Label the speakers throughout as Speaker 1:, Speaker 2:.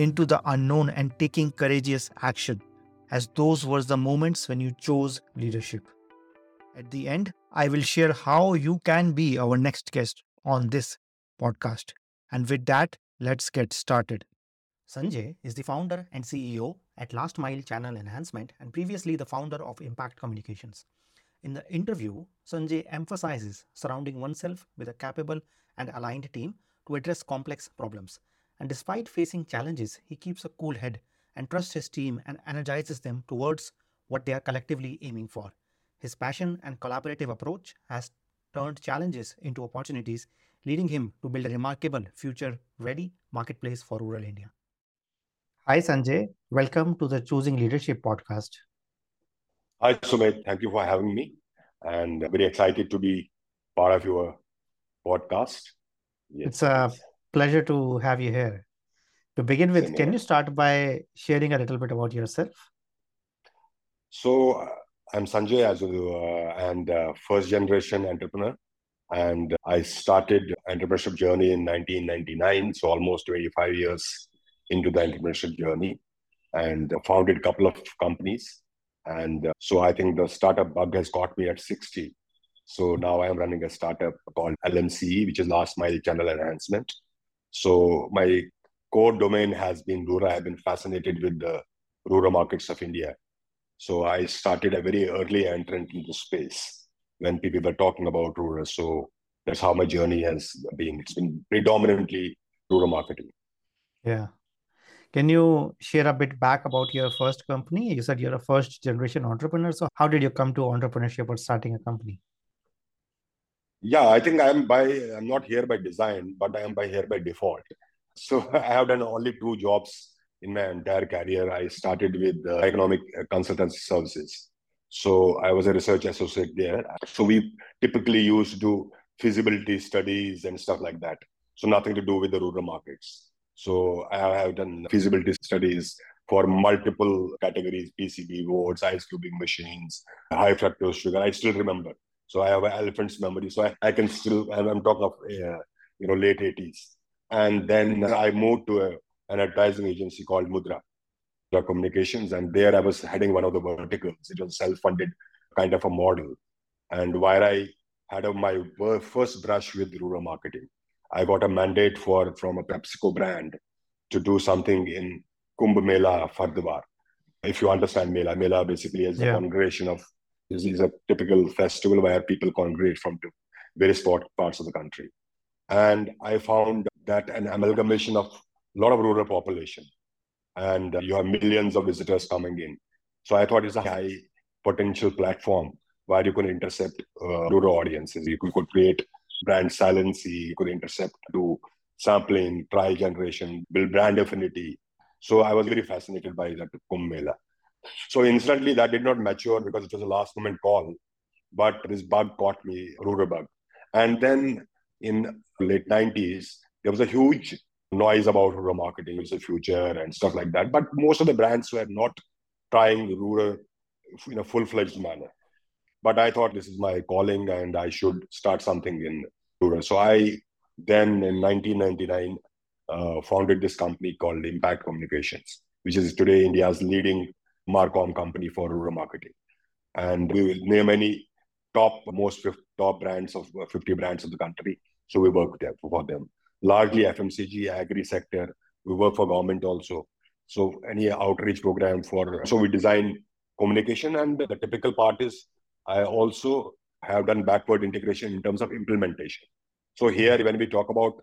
Speaker 1: into the unknown and taking courageous action, as those were the moments when you chose leadership. At the end, I will share how you can be our next guest on this podcast. And with that, let's get started. Sanjay is the founder and CEO at Last Mile Channel Enhancement and previously the founder of Impact Communications. In the interview, Sanjay emphasizes surrounding oneself with a capable and aligned team to address complex problems and despite facing challenges, he keeps a cool head and trusts his team and energizes them towards what they are collectively aiming for. His passion and collaborative approach has turned challenges into opportunities, leading him to build a remarkable future ready marketplace for rural India. Hi, Sanjay. Welcome to the Choosing Leadership podcast.
Speaker 2: Hi, Sumit. Thank you for having me. And very excited to be part of your podcast.
Speaker 1: Yes, it's a pleasure to have you here. To begin with, can you start by sharing a little bit about yourself?
Speaker 2: So, uh, I'm Sanjay Azulu, uh, and uh, first generation entrepreneur. And I started entrepreneurship journey in 1999, so almost 25 years into the entrepreneurship journey, and founded a couple of companies. And uh, so I think the startup bug has caught me at 60. So now I am running a startup called LMCE, which is Last Mile Channel Enhancement. So my core domain has been rural. I've been fascinated with the rural markets of India. So I started a very early entrant into space when people were talking about rural. So that's how my journey has been. It's been predominantly rural marketing.
Speaker 1: Yeah. Can you share a bit back about your first company? You said you're a first generation entrepreneur. So how did you come to entrepreneurship or starting a company?
Speaker 2: Yeah, I think I'm by I'm not here by design, but I am by here by default. So I have done only two jobs in my entire career. I started with uh, economic consultancy services. So I was a research associate there. So we typically used to feasibility studies and stuff like that. So nothing to do with the rural markets. So I have done feasibility studies for multiple categories, PCB boards, ice cubing machines, high fructose sugar. I still remember. So I have an elephant's memory. So I, I can still, and I'm talking of, uh, you know, late 80s. And then I moved to a, an advertising agency called Mudra, Mudra Communications. And there I was heading one of the verticals. It was self-funded kind of a model. And while I had a, my first brush with rural marketing, I got a mandate for from a PepsiCo brand to do something in Kumbh Mela, Haridwar. If you understand Mela, Mela basically is yeah. a congregation of this is a typical festival where people congregate from various parts of the country. And I found that an amalgamation of a lot of rural population, and you have millions of visitors coming in. So I thought it's a high potential platform where you could intercept uh, rural audiences. You could, create brand saliency, you could intercept, do sampling, trial generation, build brand affinity. So I was very fascinated by that Kumbh Mela. So instantly that did not mature because it was a last moment call. But this bug caught me, rural bug. And then in late 90s, there was a huge noise about rural marketing is the future and stuff like that. But most of the brands were not trying rural in a full-fledged manner. But I thought this is my calling and I should start something in rural. So I then in 1999 uh, founded this company called Impact Communications, which is today India's leading Marcom company for rural marketing. And we will name any top, most top brands of uh, 50 brands of the country. So we work there for them. Largely FMCG, agri sector. We work for government also. So any outreach program for, so we design communication and the typical part is I also have done backward integration in terms of implementation. So here, when we talk about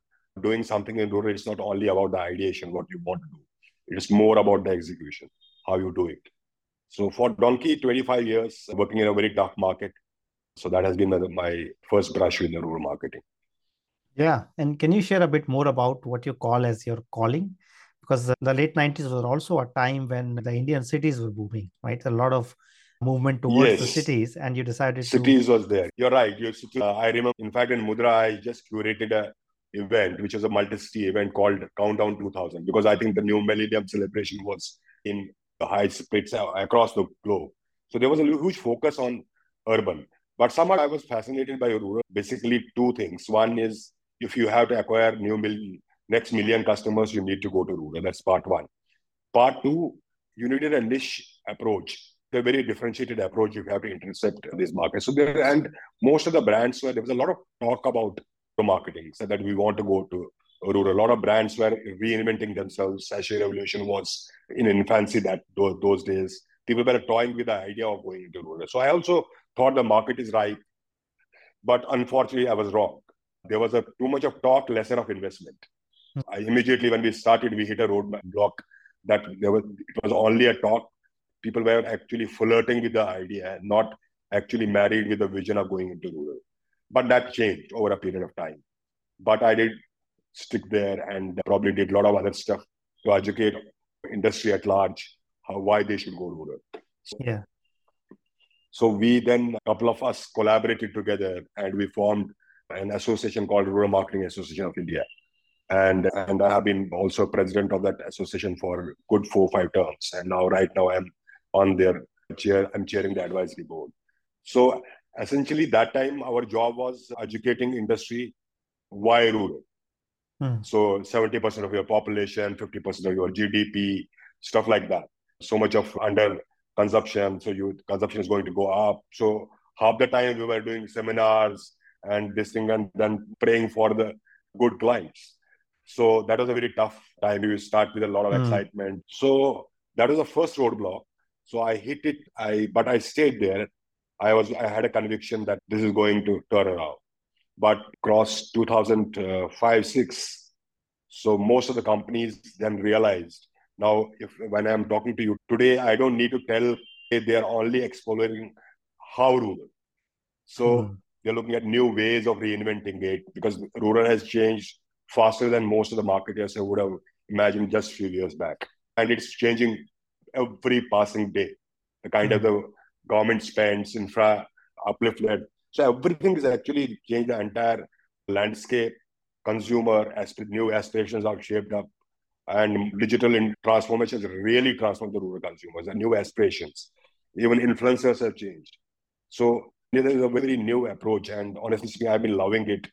Speaker 2: doing something in rural, it's not only about the ideation, what you want to do. It's more about the execution, how you do it. So for Donkey, 25 years working in a very tough market. So that has been my first brush with the rural marketing.
Speaker 1: Yeah. And can you share a bit more about what you call as your calling? Because the late 90s was also a time when the Indian cities were booming, right? A lot of movement towards yes. the cities and you decided
Speaker 2: cities to... was there you're right you uh, i remember in fact in mudra i just curated a event which was a multi-city event called countdown 2000 because i think the new millennium celebration was in high splits across the globe. So there was a huge focus on urban. But somehow i was fascinated by rural basically two things. One is if you have to acquire new million next million customers you need to go to rural. That's part one. Part two you needed a niche approach. A very differentiated approach if you have to intercept these markets. So there and most of the brands where there was a lot of talk about the marketing, so that we want to go to rural. A lot of brands were reinventing themselves. Sachet Revolution was in infancy that those, days. People were toying with the idea of going into rural. So I also thought the market is right, but unfortunately I was wrong. There was a too much of talk, lesser of investment. I, immediately when we started, we hit a roadblock that there was it was only a talk people were actually flirting with the idea, not actually married with the vision of going into rural. But that changed over a period of time. But I did stick there and probably did a lot of other stuff to educate industry at large how why they should go rural.
Speaker 1: So, yeah.
Speaker 2: So we then a couple of us collaborated together and we formed an association called Rural Marketing Association of India. And and I have been also president of that association for good four five terms. And now right now I'm on their chair. I'm chairing the advisory board. So essentially, that time our job was educating industry why rural. Hmm. So 70% of your population, 50% of your GDP, stuff like that. So much of under consumption. So you consumption is going to go up. So half the time we were doing seminars and this thing and then praying for the good clients. So that was a very tough time. We start with a lot of mm. excitement. So that was the first roadblock. So I hit it. I but I stayed there. I was I had a conviction that this is going to turn around. But cross 2005 six. So most of the companies then realized now if when I'm talking to you today, I don't need to tell they are only exploring how rural. So mm. they're looking at new ways of reinventing it because rural has changed faster than most of the marketers would have imagined just a few years back. And it's changing every passing day. The kind mm-hmm. of the government spends, infra, uplift. So everything is actually changed the entire landscape. Consumer asp- new aspirations are shaped up, and digital in- transformations really transformed the rural consumers and new aspirations. Even influencers have changed. So there is a very new approach, and honestly speaking, I've been loving it.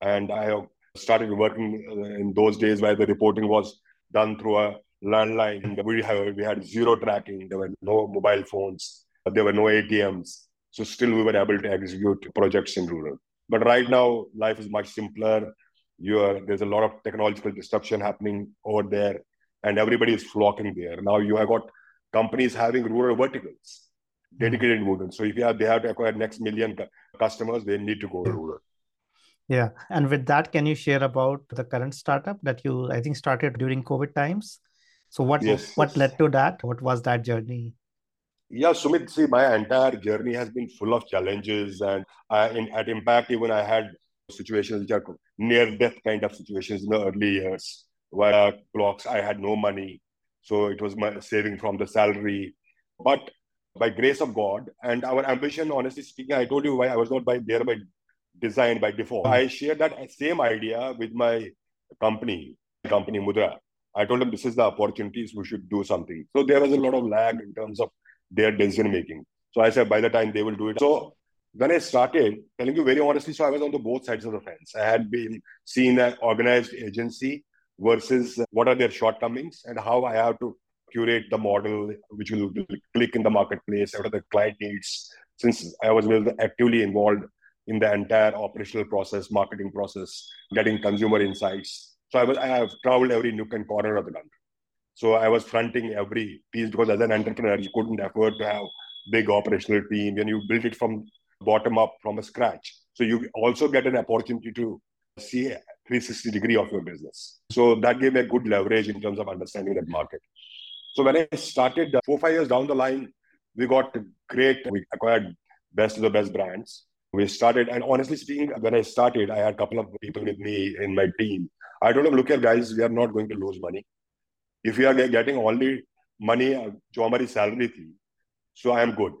Speaker 2: And I started working uh, in those days where the reporting was done through a landline. We, have, we had zero tracking. There were no mobile phones. There were no ATMs. So still we were able to execute projects in rural. But right now, life is much simpler. You are, there's a lot of technological disruption happening over there, and everybody is flocking there. Now you have got companies having rural verticals, dedicated hmm. verticals. So if you have, they have to acquire next million customers, they need to go rural.
Speaker 1: Yeah. And with that, can you share about the current startup that you, I think, started during COVID times? So what yes, what yes. led to that? What was that journey?
Speaker 2: Yeah, Sumit, see, my entire journey has been full of challenges, and I, in, at Impact, even I had situations which are near death kind of situations in the early years, where clocks I had no money, so it was my saving from the salary. But by grace of God and our ambition, honestly speaking, I told you why I was not by there by design by default. I shared that same idea with my company company Mudra. I told them this is the opportunities we should do something. So there was a lot of lag in terms of their decision making. So I said by the time they will do it. So when I started, telling you very honestly, so I was on the both sides of the fence. I had been seen an organized agency versus what are their shortcomings and how I have to curate the model which will click in the marketplace, what are the client needs. Since I was actively involved in the entire operational process, marketing process, getting consumer insights. So I was I have traveled every nook and corner of the country. So I was fronting every piece because as an entrepreneur, you couldn't afford to have big operational team and you built it from bottom up from a scratch. So you also get an opportunity to see 360 degree of your business. So that gave me a good leverage in terms of understanding that market. So when I started four, five years down the line, we got great, we acquired best of the best brands. We started, and honestly speaking, when I started, I had a couple of people with me in my team. I told them, look here, guys, we are not going to lose money If we are getting only money, uh, जो हमारी salary थी, so I am good.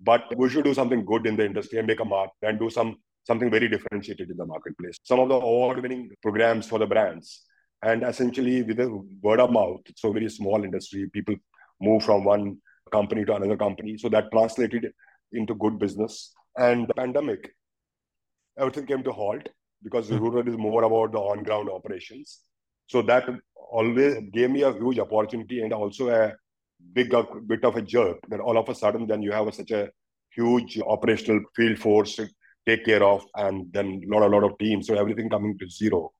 Speaker 2: But we should do something good in the industry and make a mark and do some something very differentiated in the marketplace. Some of the award-winning programs for the brands, and essentially with the word of mouth, so very small industry, people move from one company to another company. So that translated into good business. And the pandemic, everything came to halt because mm-hmm. rural is more about the on-ground operations. so that always gave me a huge opportunity and also a big a bit of a jerk that all of a sudden then you have a, such a huge operational field force to take care of and then lot, a lot of teams. So everything coming to zero.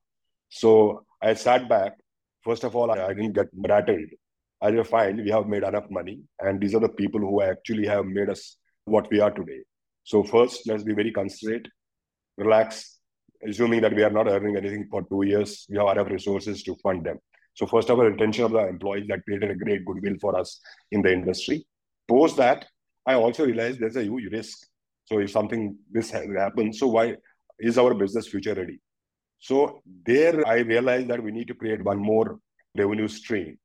Speaker 2: So I sat back. First of all, I, I didn't get rattled. I just find we have made enough money and these are the people who actually have made us what we are today. So first, let's be very considerate, relax, assuming that we are not earning anything for two years, we have enough resources to fund them. So first of all, retention of the employees that created a great goodwill for us in the industry. Post that, I also realized there's a huge risk. So if something this happens, so why is our business future ready? So there, I realized that we need to create one more revenue stream,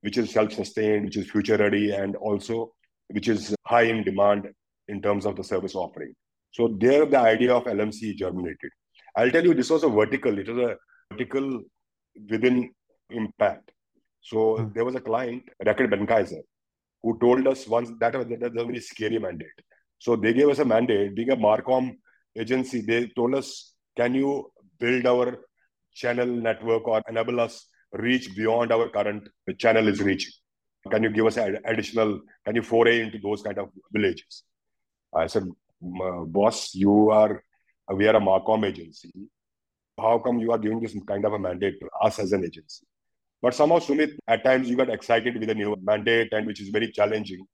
Speaker 2: which is self-sustained, which is future ready, and also which is high in demand in terms of the service offering. So there, the idea of LMC germinated. I'll tell you, this was a vertical. It was a vertical within impact. So hmm. there was a client, Reckitt Benckiser, who told us once that was, that was a very scary mandate. So they gave us a mandate, being a Marcom agency, they told us, can you build our channel network or enable us reach beyond our current channel is reaching? Can you give us additional, can you foray into those kind of villages? I said, boss, you are, we are a Marcom agency. How come you are giving this kind of a mandate to us as an agency? But somehow, Sumit, at times you got excited with a new mandate and which is very challenging.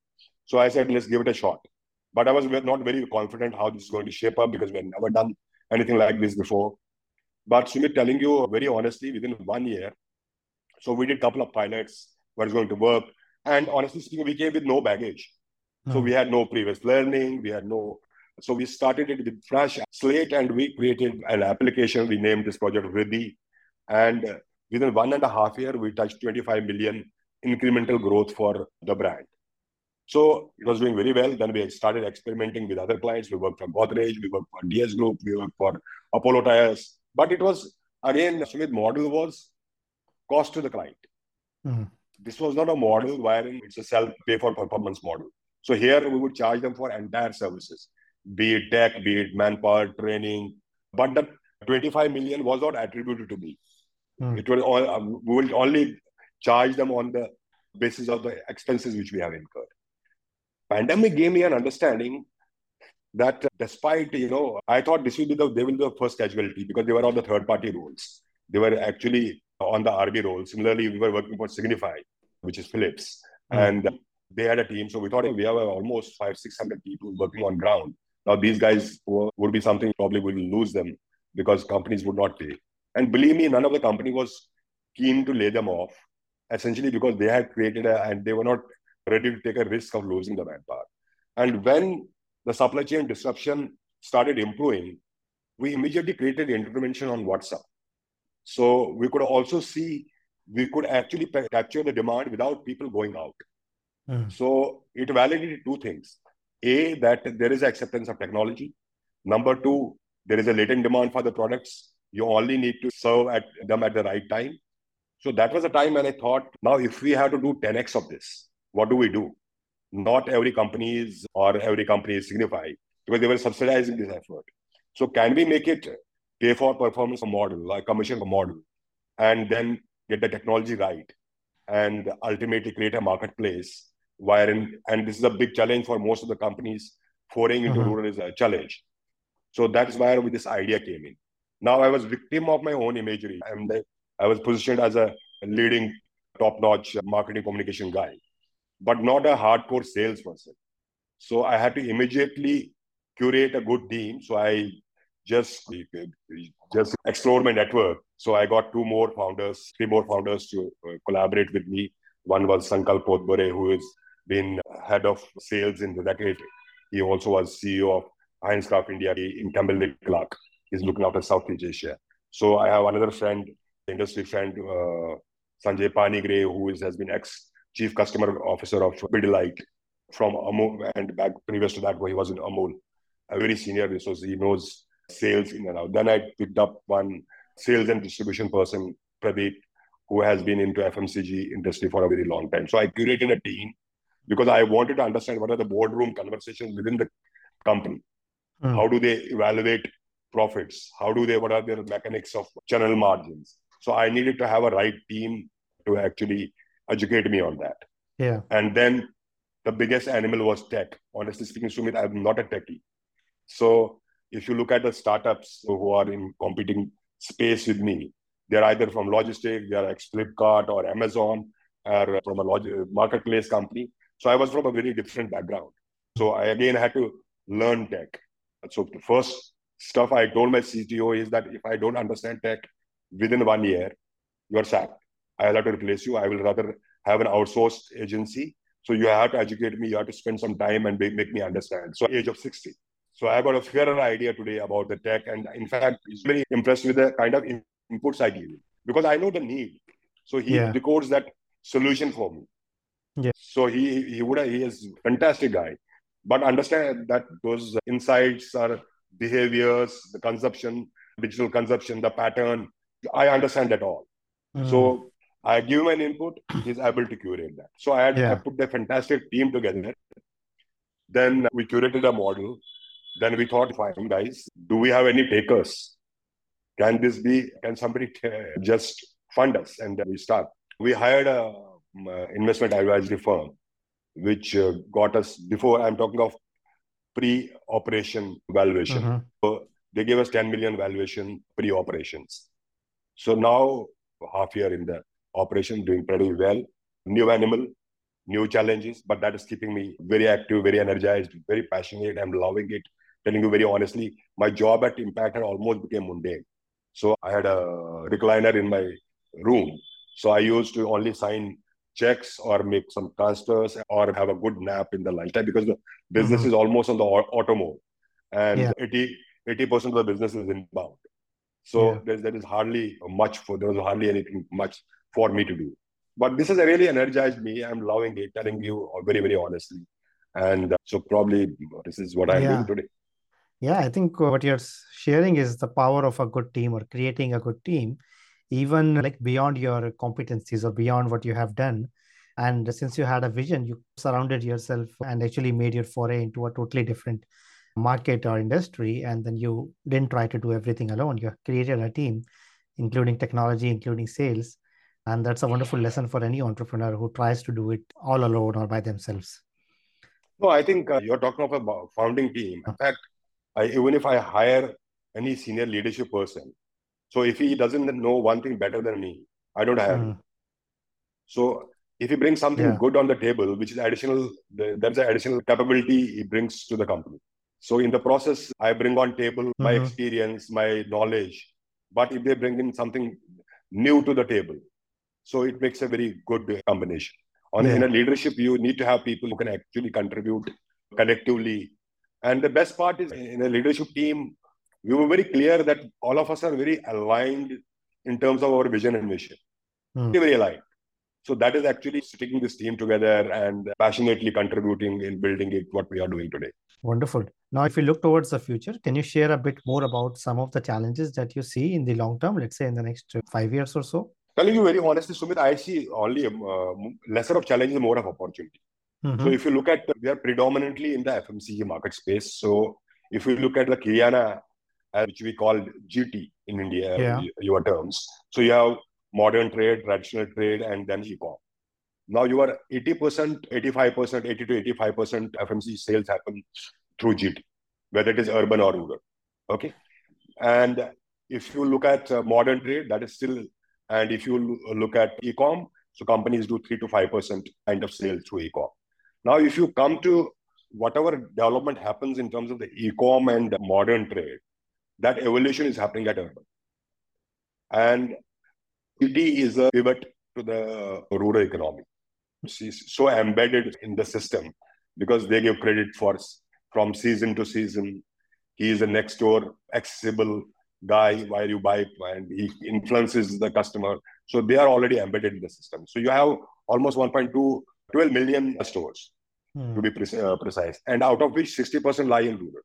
Speaker 2: So I said, let's give it a shot. But I was not very confident how this is going to shape up because we had never done anything like this before. But Sumit, telling you very honestly, within one year, so we did a couple of pilots, what is going to work. And honestly speaking, we came with no baggage. So hmm. we had no previous learning, we had no. So we started it with fresh slate and we created an application. We named this project Riddhi. And within one and a half year, we touched 25 million incremental growth for the brand. So it was doing very well. Then we started experimenting with other clients. We worked for Godrej, we worked for DS Group, we worked for Apollo Tyres. But it was, again, Sumit, model was cost to the client. Mm-hmm. This was not a model wherein it's a self pay for performance model. So here we would charge them for entire services, be it tech, be it manpower, training. But the 25 million was not attributed to me. Mm. It will all, um, we will only charge them on the basis of the expenses which we have incurred. Pandemic gave me an understanding that despite, you know, I thought this will be the, they will be the first casualty because they were on the third party roles. They were actually on the RB role. Similarly, we were working for Signify, which is Philips. Mm. And they had a team. So we thought we have almost five, 600 people working on ground. Now, these guys would be something probably will lose them because companies would not pay. And believe me, none of the company was keen to lay them off, essentially because they had created a, and they were not ready to take a risk of losing the manpower. And when the supply chain disruption started improving, we immediately created intervention on WhatsApp. So we could also see we could actually capture the demand without people going out. Mm. So it validated two things. A, that there is acceptance of technology. Number two, there is a latent demand for the products. You only need to serve at them at the right time. So that was a time when I thought, now if we have to do 10x of this, what do we do? Not every company is or every company is because they were subsidizing this effort. So can we make it pay for performance model, like commission model, and then get the technology right and ultimately create a marketplace wherein and this is a big challenge for most of the companies foraying into
Speaker 1: Mhm.
Speaker 2: rural is a challenge. So that's where this idea came in. Now I was victim of my own imagery. I'm the, I was positioned as a leading top-notch marketing communication guy, but not a hardcore salesperson. So I had to immediately curate a good team. So I just just explore my network. So I got two more founders, three more founders to uh, collaborate with me. One was Sankal Potbore, who has been head of sales in the decade. He also was CEO of Heinz India in Kimberly Clark. He's looking after Southeast Asia. So I have another friend, industry friend, uh, Sanjay Panigrahi, who is, has been ex chief customer officer of Pidilite from Amul, and back previous to that, where he was in Amul, a very senior resource. He knows sales in and out. Then I picked up one sales and distribution person, Pradeep, who has been into FMCG industry for a very long time. So I curated a team because I wanted to understand what are the boardroom conversations within the company.
Speaker 1: Hmm.
Speaker 2: How do they evaluate profits? How do they, what are their mechanics of channel margins? So I needed to have a right team to actually educate me on that.
Speaker 1: Yeah.
Speaker 2: And then the biggest animal was tech. Honestly speaking, Sumit, I'm not a techie. So if you look at the startups who are in competing space with me, they're either from logistics, they're ex Flipkart or Amazon, or from a log- marketplace company. So I was from a very different background. So I again had to learn tech. So the first stuff I told my CTO is that if I don't understand tech within one year, you're sacked. I'll have to replace you. I will rather have an outsourced agency. So you have to educate me. You have to spend some time and make, make me understand. So age of 60. So I got a fairer idea today about the tech. And in fact, he's very impressed with the kind of in- inputs I give him because I know the need. So he
Speaker 1: Yeah.
Speaker 2: decodes that solution for me.
Speaker 1: Yeah.
Speaker 2: So he he would he is fantastic guy, but understand that those insights are behaviors, the consumption, digital consumption, the pattern. I understand that all.
Speaker 1: Hmm.
Speaker 2: So I give him an input, he's able to curate that. So I had I put the fantastic team together. Then we curated a model. Then we thought, fine, guys, do we have any takers? Can this be, can somebody t- just fund us? And we start. We hired a uh, investment advisory firm, which uh, got us before I'm talking of pre-operation valuation.
Speaker 1: Mhm.
Speaker 2: So they gave us 10 million valuation pre-operations. So now half year in the operation, doing pretty well. New animal, new challenges, but that is keeping me very active, very energized, very passionate. I'm loving it. Telling you very honestly, my job at Impact had almost became mundane. So I had a recliner in my room. So I used to only sign checks or make some transfers or have a good nap in the lunchtime because the business
Speaker 1: Mhm.
Speaker 2: is almost on the auto mode. And
Speaker 1: Yeah.
Speaker 2: 80, percent of the business is inbound. So
Speaker 1: Yeah.
Speaker 2: there, there is hardly much for there was hardly anything much for me to do. But this has really energized me. I'm loving it, telling you very, very honestly. And uh, so probably this is what I'm
Speaker 1: Yeah.
Speaker 2: doing today.
Speaker 1: Yeah, I think what you're sharing is the power of a good team or creating a good team, even like beyond your competencies or beyond what you have done. And since you had a vision, you surrounded yourself and actually made your foray into a totally different market or industry. And then you didn't try to do everything alone. You created a team, including technology, including sales. And that's a wonderful lesson for any entrepreneur who tries to do it all alone or by themselves.
Speaker 2: No, I think uh, you're talking of a founding team. In fact, I, even if I hire any senior leadership person, so if he doesn't know one thing better than me, I don't have.
Speaker 1: Mm,
Speaker 2: So if he brings something
Speaker 1: Yeah.
Speaker 2: good on the table, which is additional, there's an additional capability he brings to the company. So in the process, I bring on table my
Speaker 1: Mhm.
Speaker 2: experience, my knowledge. But if they bring in something new to the table, so it makes a very good combination. On in a leadership, you need to have people who can actually contribute collectively. And the best part is in a leadership team, we were very clear that all of us are very aligned in terms of our vision and mission.
Speaker 1: Mm.
Speaker 2: Very, very aligned. So that is actually sticking this team together and passionately contributing in building it what we are doing today.
Speaker 1: Wonderful. Now, if you look towards the future, can you share a bit more about some of the challenges that you see in the long term, let's say in the next five years or so?
Speaker 2: telling you very honestly, Sumit, I see only uh, lesser of challenges, more of opportunity. Mm-hmm. So if you look at, we are predominantly in the FMCG market space. So if you look at the Kirana, uh, which we call GT in India, yeah. your terms. So you have modern trade, traditional trade, and then e-com. Now you are 80%, 85%, 80 to 85% FMC sales happen through GT, whether it is urban or rural. Okay. And if you look at uh, modern trade, that is still, and if you look at e-com, so companies do 3 to 5% kind of sales through e-com. Now, if you come to whatever development happens in terms of the e-com and modern trade, that evolution is happening at urban. And it is a pivot to the rural economy. She's so embedded in the system because they give credit for from season to season. He is a next door accessible guy while you buy and he influences the customer. So they are already embedded in the system. So you have almost 1.2, 12 million stores hmm. to be pre- uh, precise, and out of which 60% lie in rural.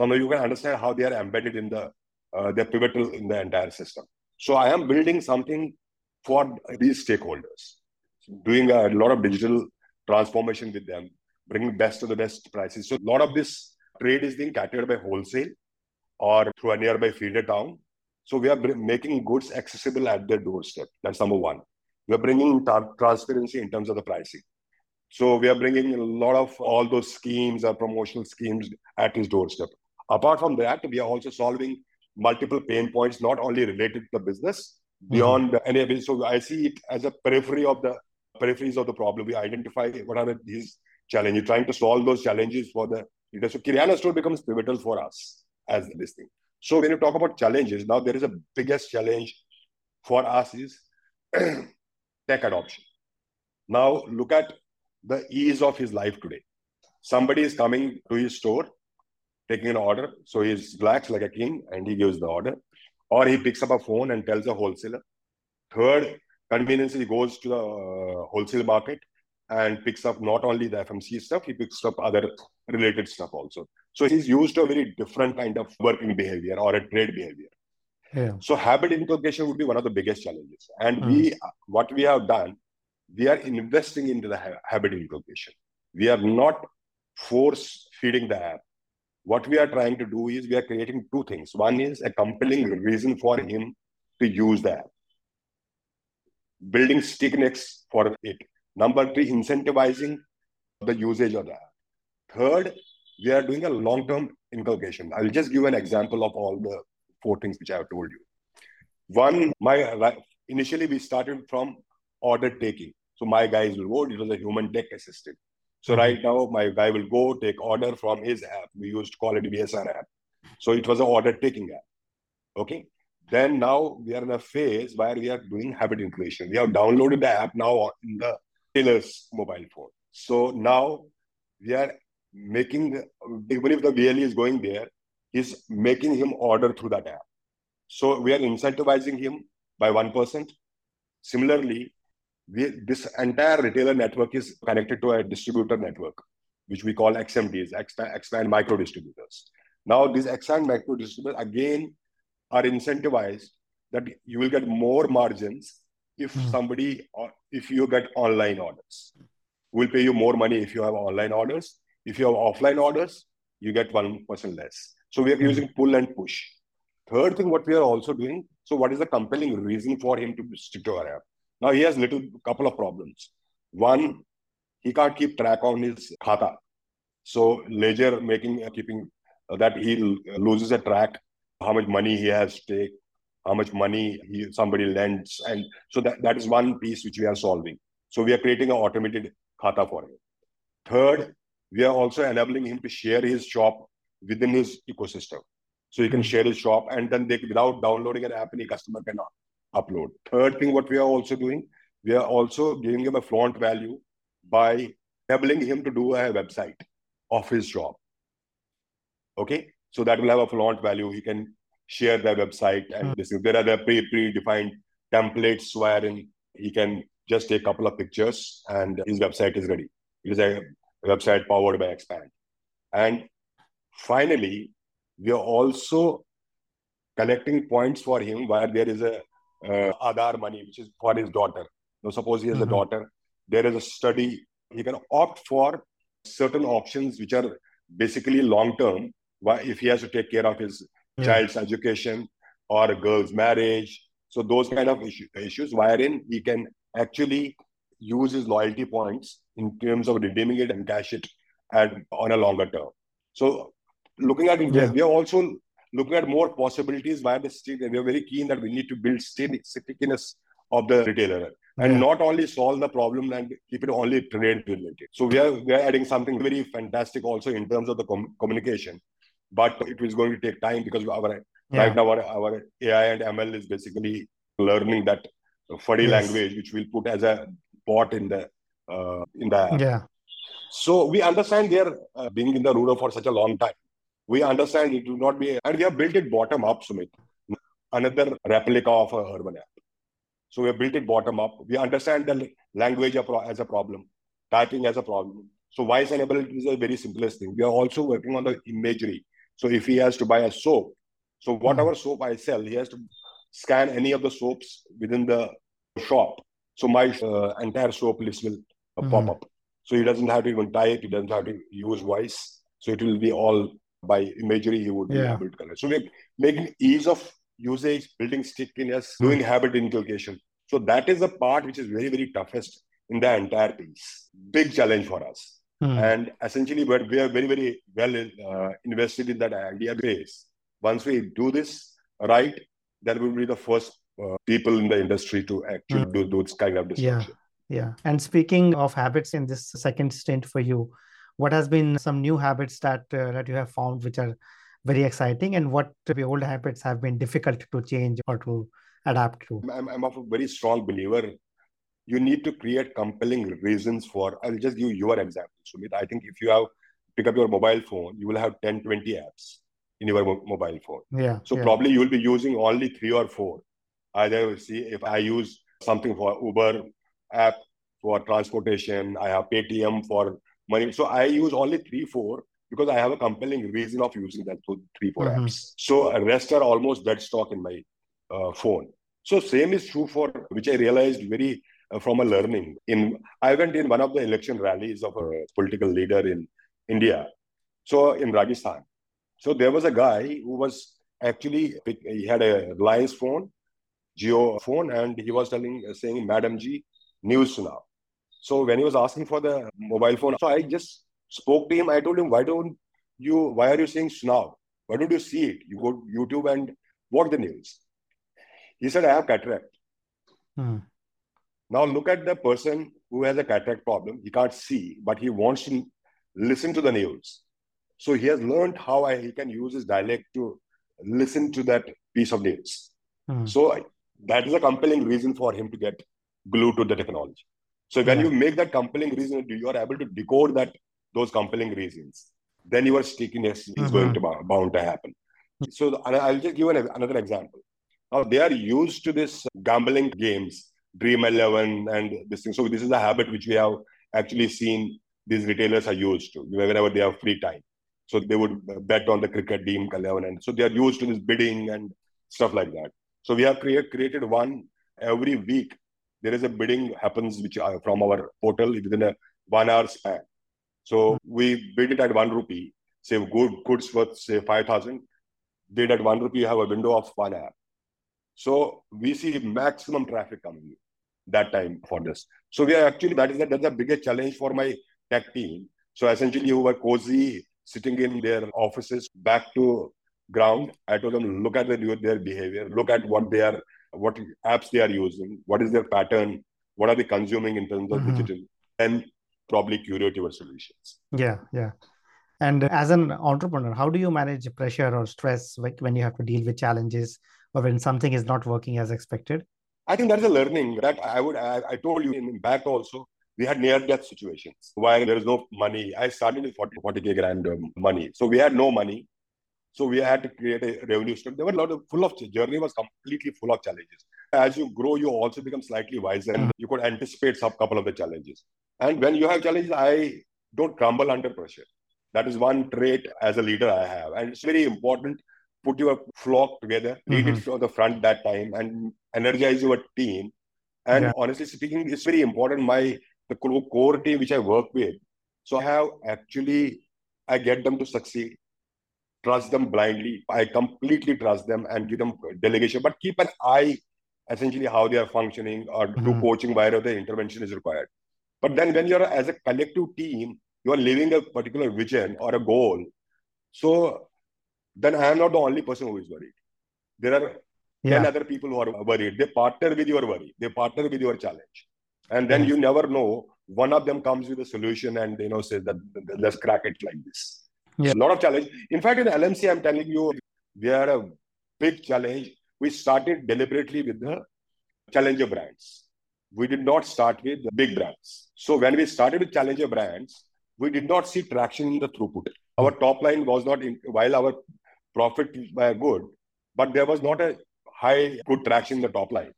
Speaker 2: So now you can understand how they are embedded in the, uh, they're pivotal in the entire system. So I am building something for these stakeholders, doing a lot of digital transformation with them, bringing best to the best prices. So a lot of this trade is being catered by wholesale or through a nearby feeder town. So we are making goods accessible at their doorstep. That's number one. We are bringing transparency in terms of the pricing. So we are bringing a lot of all those schemes or promotional schemes at his doorstep. Apart from that, we are also solving multiple pain points, not only related to the business, mm-hmm. beyond mm-hmm. any. So I see it as a periphery of the peripheries of the problem. We identify what are these challenges, trying to solve those challenges for the leaders. So Kirana store becomes pivotal for us as this thing. So when you talk about challenges, now there is a biggest challenge for us is tech adoption. Now look at the ease of his life today. Somebody is coming to his store, taking an order. So he's relaxed like a king and he gives the order. Or he picks up a phone and tells a wholesaler. Third convenience, he goes to the uh, wholesale market and picks up not only the FMC stuff, he picks up other related stuff also. So he's used to a very different kind of working behavior or a trade behavior. Yeah. So habit inculcation would be one of the biggest challenges. And mm. we, what we have done, we are investing into the ha- habit inculcation. We are not force feeding the app. What we are trying to do is we are creating two things. One is a compelling reason for him to use the app, building stickiness for it. Number three, incentivizing the usage of the app. Third, we are doing a long-term inculcation. I'll just give an example of all the four things which I have told you. One, my initially we started from order taking. So my guys will vote, It was a human tech assistant. So right mm-hmm. now my guy will go take order from his app. We used to call it BSR app. So it was an order taking app. Okay. Then now we are in a phase where we are doing habit inculation. We have downloaded the app now in the tailor's mobile phone. So now we are making even if the VLE is going there, he's making him order through that app. So we are incentivizing him by one percent. Similarly, we, this entire retailer network is connected to a distributor network, which we call XMDs, expand, expand micro distributors. Now, these expand micro distributors again are incentivized that you will get more margins if mm. somebody or if you get online orders. We'll pay you more money if you have online orders. If you have offline orders, you get 1% less. So we are mm. using pull and push. Third thing, what we are also doing, so what is the compelling reason for him to stick to our app? Now he has little couple of problems. One, he can't keep track on his khata. So ledger making uh, keeping uh, that he loses a track how much money he has to take, how much money he, somebody lends, and so that, that is one piece which we are solving. So we are creating an automated khata for him. Third, we are also enabling him to share his shop within his ecosystem. So he can share his shop and then they, without downloading an app, any customer cannot upload. Third thing, what we are also doing, we are also giving him a flaunt value by enabling him to do a website of his job. Okay, so that will have a flaunt value. He can share their website and mm-hmm. this. There are the pre predefined templates wherein he can just take a couple of pictures and his website is ready. It is a website powered by Expand. And finally, we are also collecting points for him where there is a uh, Aadhaar money, which is for his daughter. Now, suppose he has mm-hmm. a daughter, there is a study, he can opt for certain options which are basically long term. If he has to take care of his yeah. child's education or a girl's marriage, so those kind of issue, issues, wherein he can actually use his loyalty points in terms of redeeming it and cash it at, on a longer term. So looking at India, yeah. we are also looking at more possibilities via the state, and we are very keen that we need to build stickiness of the retailer and yeah. not only solve the problem and keep it only trade related. So we are we are adding something very fantastic also in terms of the com- communication, but it is going to take time because our yeah. right now our, our AI and ML is basically learning that fuddy yes. language, which we'll put as a bot in the uh, in the
Speaker 1: yeah.
Speaker 2: So we understand they're uh, being in the rural for such a long time. We understand it will not be, and we have built it bottom up, Sumit. Another replica of a urban app. So we have built it bottom up. We understand the language as a problem, typing as a problem. So voice enabled is a very simplest thing. We are also working on the imagery. So if he has to buy a soap, so whatever mm-hmm. soap I sell, he has to scan any of the soaps within the shop. So my uh, entire soap list will uh, mm-hmm. pop up. So he doesn't have to even type. He doesn't have to use voice. So it will be all by imagery. He would yeah. be able to collect. So we're making ease of usage, building stickiness, mm. doing habit inculcation. So that is the part which is very, very toughest in the entire piece. Big challenge for us. Mm. And essentially, but we are very, very well uh, invested in that idea base. Once we do this right, that will be the first uh, people in the industry to actually mm. do those kind of
Speaker 1: disruption. Yeah, yeah. And speaking of habits in this second stint for you, what has been some new habits that uh, that you have found which are very exciting and what the old habits have been difficult to change or to adapt to?
Speaker 2: I'm, I'm of a very strong believer. You need to create compelling reasons for, I'll just give you your example, Sumit. I think if you have pick up your mobile phone, you will have 10, 20 apps in your mo- mobile phone.
Speaker 1: Yeah.
Speaker 2: So
Speaker 1: yeah.
Speaker 2: probably you will be using only three or four. Either see if I use something for Uber app for transportation, I have Paytm for money. So I use only three, four because I have a compelling reason of using that three, four mm-hmm. apps. So rest are almost dead stock in my uh, phone. So same is true for which I realized very uh, from a learning. In I went in one of the election rallies of a political leader in India. So in Rajasthan. So there was a guy who was actually he had a Reliance phone, Jio phone, and he was telling saying, Madam G, news now. So when he was asking for the mobile phone, so I just spoke to him. I told him, why don't you, why are you saying Snow? Why don't you see it? You go to YouTube and watch the news. He said, I have cataract. Hmm. Now look at the person who has a cataract problem. He can't see, but he wants to listen to the news. So he has learned how I, he can use his dialect to listen to that piece of news. Hmm. So that is a compelling reason for him to get glued to the technology. So when yeah. you make that compelling reason, you are able to decode that those compelling reasons, then your stickiness is mm-hmm. going to bound to happen. So I'll just give an, another example. Now they are used to this gambling games, Dream Eleven, and this thing. So this is a habit which we have actually seen these retailers are used to whenever they have free time. So they would bet on the cricket Dream Eleven, and so they are used to this bidding and stuff like that. So we have create, created one every week. There is a bidding happens which uh, from our portal within a one hour span. So we bid it at one rupee, say good goods worth say five thousand. Bid at one rupee, you have a window of one hour. So we see maximum traffic coming that time for this. So we are actually that is the, that's the biggest challenge for my tech team. So essentially, who were cozy sitting in their offices back to ground. I told them look at their, their behavior, look at what they are, what apps they are using, what is their pattern, what are they consuming in terms of mm-hmm. digital, and probably curate your solutions.
Speaker 1: Yeah, yeah. And as an entrepreneur, how do you manage pressure or stress when you have to deal with challenges or when something is not working as expected?
Speaker 2: I think that's a learning that I would. I, I told you in back also. We had near death situations where there is no money. I started with 40, 40k grand um, money. So we had no money. So we had to create a revenue stream. There were a lot of full of journey was completely full of challenges. As you grow, you also become slightly wiser. And you could anticipate some couple of the challenges. And when you have challenges, I don't crumble under pressure. That is one trait as a leader I have. And it's very important put your flock together, lead
Speaker 1: Mhm.
Speaker 2: it from the front that time, and energize your team. And
Speaker 1: Yeah.
Speaker 2: honestly speaking, it's very important. My the core team which I work with, so I have actually I get them to succeed. Trust them blindly. I completely trust them and give them delegation, but keep an eye essentially how they are functioning or do
Speaker 1: Mhm.
Speaker 2: coaching wherever the intervention is required. But then when you're as a collective team, you are living a particular vision or a goal. So then I am not the only person who is worried. There are 10 other people who are worried. They partner with your worry. They partner with your challenge. And then
Speaker 1: Yes.
Speaker 2: you never know. One of them comes with a solution and you know says that let's crack it like this.
Speaker 1: Yeah.
Speaker 2: A lot of challenge. In fact, in LMC, I'm telling you, we are a big challenge. We started deliberately with the challenger brands. We did not start with the big brands. So when we started with challenger brands, we did not see traction in the throughput. Our top line was not in, while our profit were good, but there was not a high good traction in the top line.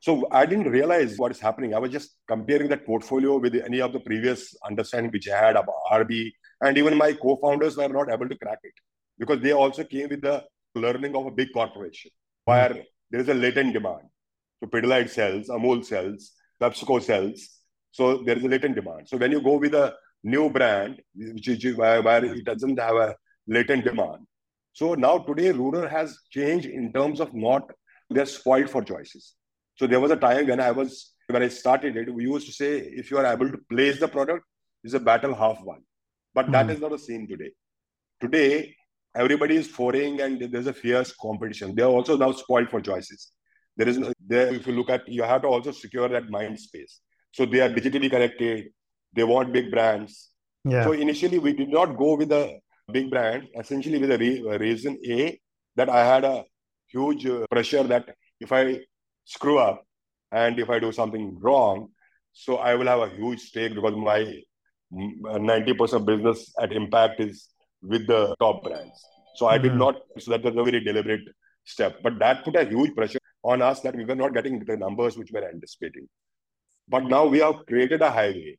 Speaker 2: So I didn't realize what is happening. I was just comparing that portfolio with any of the previous understanding which I had about RB, and even my co-founders were not able to crack it because they also came with the learning of a big corporation where hmm. there is a latent demand. So Pidilite sells, Amul sells, PepsiCo sells. So there is a latent demand. So when you go with a new brand, which is where, where it doesn't have a latent demand. So now today, rural has changed in terms of not they're spoiled for choices. So there was a time when I was when I started it, we used to say if you are able to place the product, is a battle half won. But that
Speaker 1: Mhm.
Speaker 2: is not the same today. Today, everybody is foraying and there's a fierce competition. They are also now spoiled for choices. There is no, there, if you look at, you have to also secure that mind space. So they are digitally connected. They want big brands.
Speaker 1: Yeah.
Speaker 2: So initially, we did not go with a big brand, essentially with a re- a reason A that I had a huge uh, pressure that if I screw up and if I do something wrong, so I will have a huge stake because my mm, 90% business at Impact is with the top brands. So I did
Speaker 1: Mhm.
Speaker 2: not, so that was a very deliberate step. But that put a huge pressure on us that we were not getting the numbers which we were anticipating. But now we have created a highway.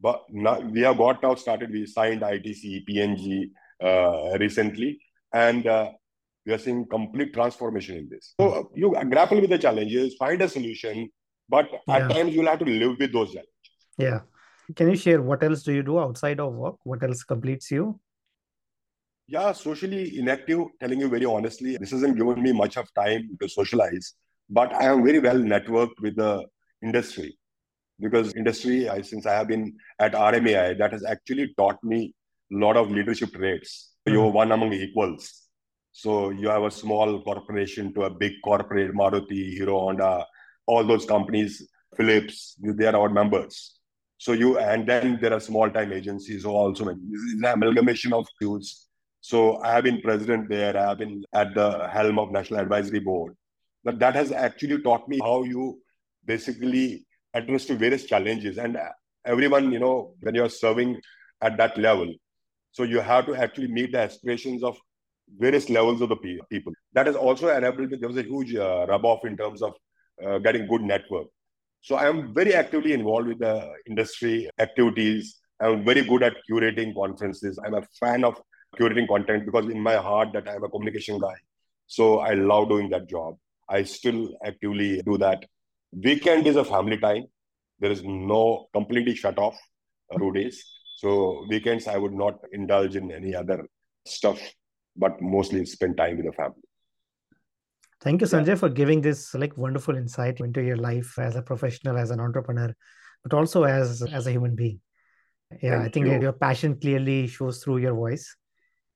Speaker 2: But now we have got now started. We signed ITC, P&G uh, recently, and uh, we are seeing complete transformation in this. So uh, you grapple with the challenges, find a solution, but
Speaker 1: Yeah.
Speaker 2: at times you'll have to live with those challenges.
Speaker 1: Yeah. Can you share what else do you do outside of work? What else completes you?
Speaker 2: Yeah, socially inactive, telling you very honestly, this hasn't given me much of time to socialize, but I am very well networked with the industry because industry, I, since I have been at RMAI, that has actually taught me a lot of leadership traits. You're mm-hmm. one among equals. So you have a small corporation to a big corporate, Maruti, Hero Honda, all those companies, Philips, they are our members. So you and then there are small time agencies who also this is an amalgamation of views. So I have been president there. I have been at the helm of National Advisory Board. But that has actually taught me how you basically address to various challenges. And everyone, you know, when you're serving at that level, so you have to actually meet the aspirations of various levels of the people. That has also enabled me. There was a huge uh, rub off in terms of uh, getting good network. So I am very actively involved with the industry activities. I'm very good at curating conferences. I'm a fan of curating content because in my heart that I'm a communication guy. So I love doing that job. I still actively do that. Weekend is a family time. There is no completely shut off uh, two days. So weekends I would not indulge in any other stuff, but mostly spend time with the family.
Speaker 1: Thank you,
Speaker 2: Yeah.
Speaker 1: Sanjay, for giving this like wonderful insight into your life as a professional, as an entrepreneur, but also as as a human being. Yeah, I think
Speaker 2: you.
Speaker 1: your passion clearly shows through your voice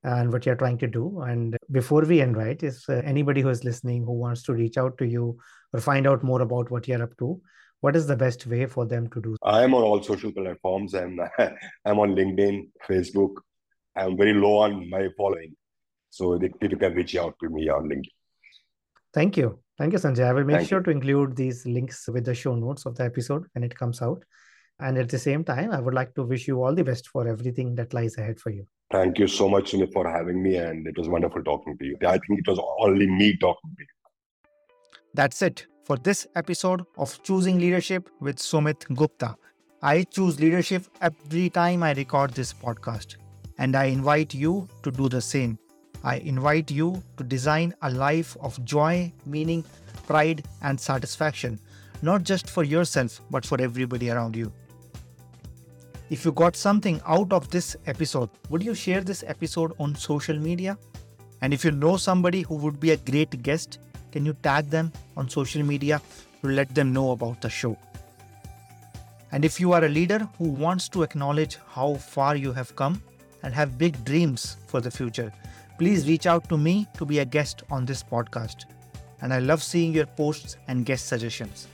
Speaker 1: and what you're trying to do. And before we end, right, is uh, anybody who is listening who wants to reach out to you or find out more about what you're up to, what is the best way for them to do?
Speaker 2: I am on all social platforms and I'm on LinkedIn, Facebook. I'm very low on my following. So they, people can reach out to me on LinkedIn.
Speaker 1: Thank you. Thank you, Sanjay. I will make
Speaker 2: Thank
Speaker 1: sure
Speaker 2: you.
Speaker 1: to include these links with the show notes of the episode when it comes out. And at the same time, I would like to wish you all the best for everything that lies ahead for you.
Speaker 2: Thank you so much, Sumit, for having me. And it was wonderful talking to you. I think it was only me talking to you.
Speaker 1: That's it for this episode of Choosing Leadership with Sumit Gupta. I choose leadership every time I record this podcast, and I invite you to do the same. I invite you to design a life of joy, meaning, pride, and satisfaction, not just for yourself, but for everybody around you. If you got something out of this episode, would you share this episode on social media? And if you know somebody who would be a great guest, can you tag them on social media to let them know about the show? And if you are a leader who wants to acknowledge how far you have come and have big dreams for the future, please reach out to me to be a guest on this podcast. And I love seeing your posts and guest suggestions.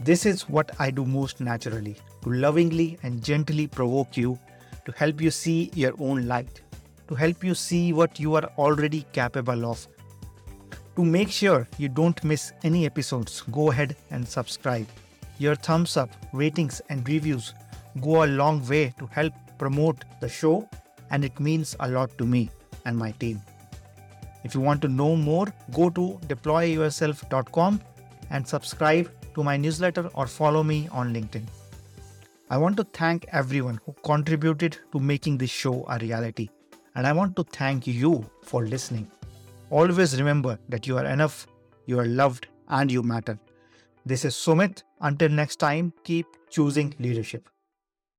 Speaker 1: This is what I do most naturally to lovingly and gently provoke you, to help you see your own light, to help you see what you are already capable of. To make sure you don't miss any episodes, go ahead and subscribe. Your thumbs up, ratings, and reviews go a long way to help promote the show, and it means a lot to me and my team. If you want to know more, go to deployyourself.com and subscribe to my newsletter or follow me on LinkedIn. I want to thank everyone who contributed to making this show a reality, and I want to thank you for listening. Always remember that you are enough, you are loved, and you matter. This is Sumit. Until next time, keep choosing leadership.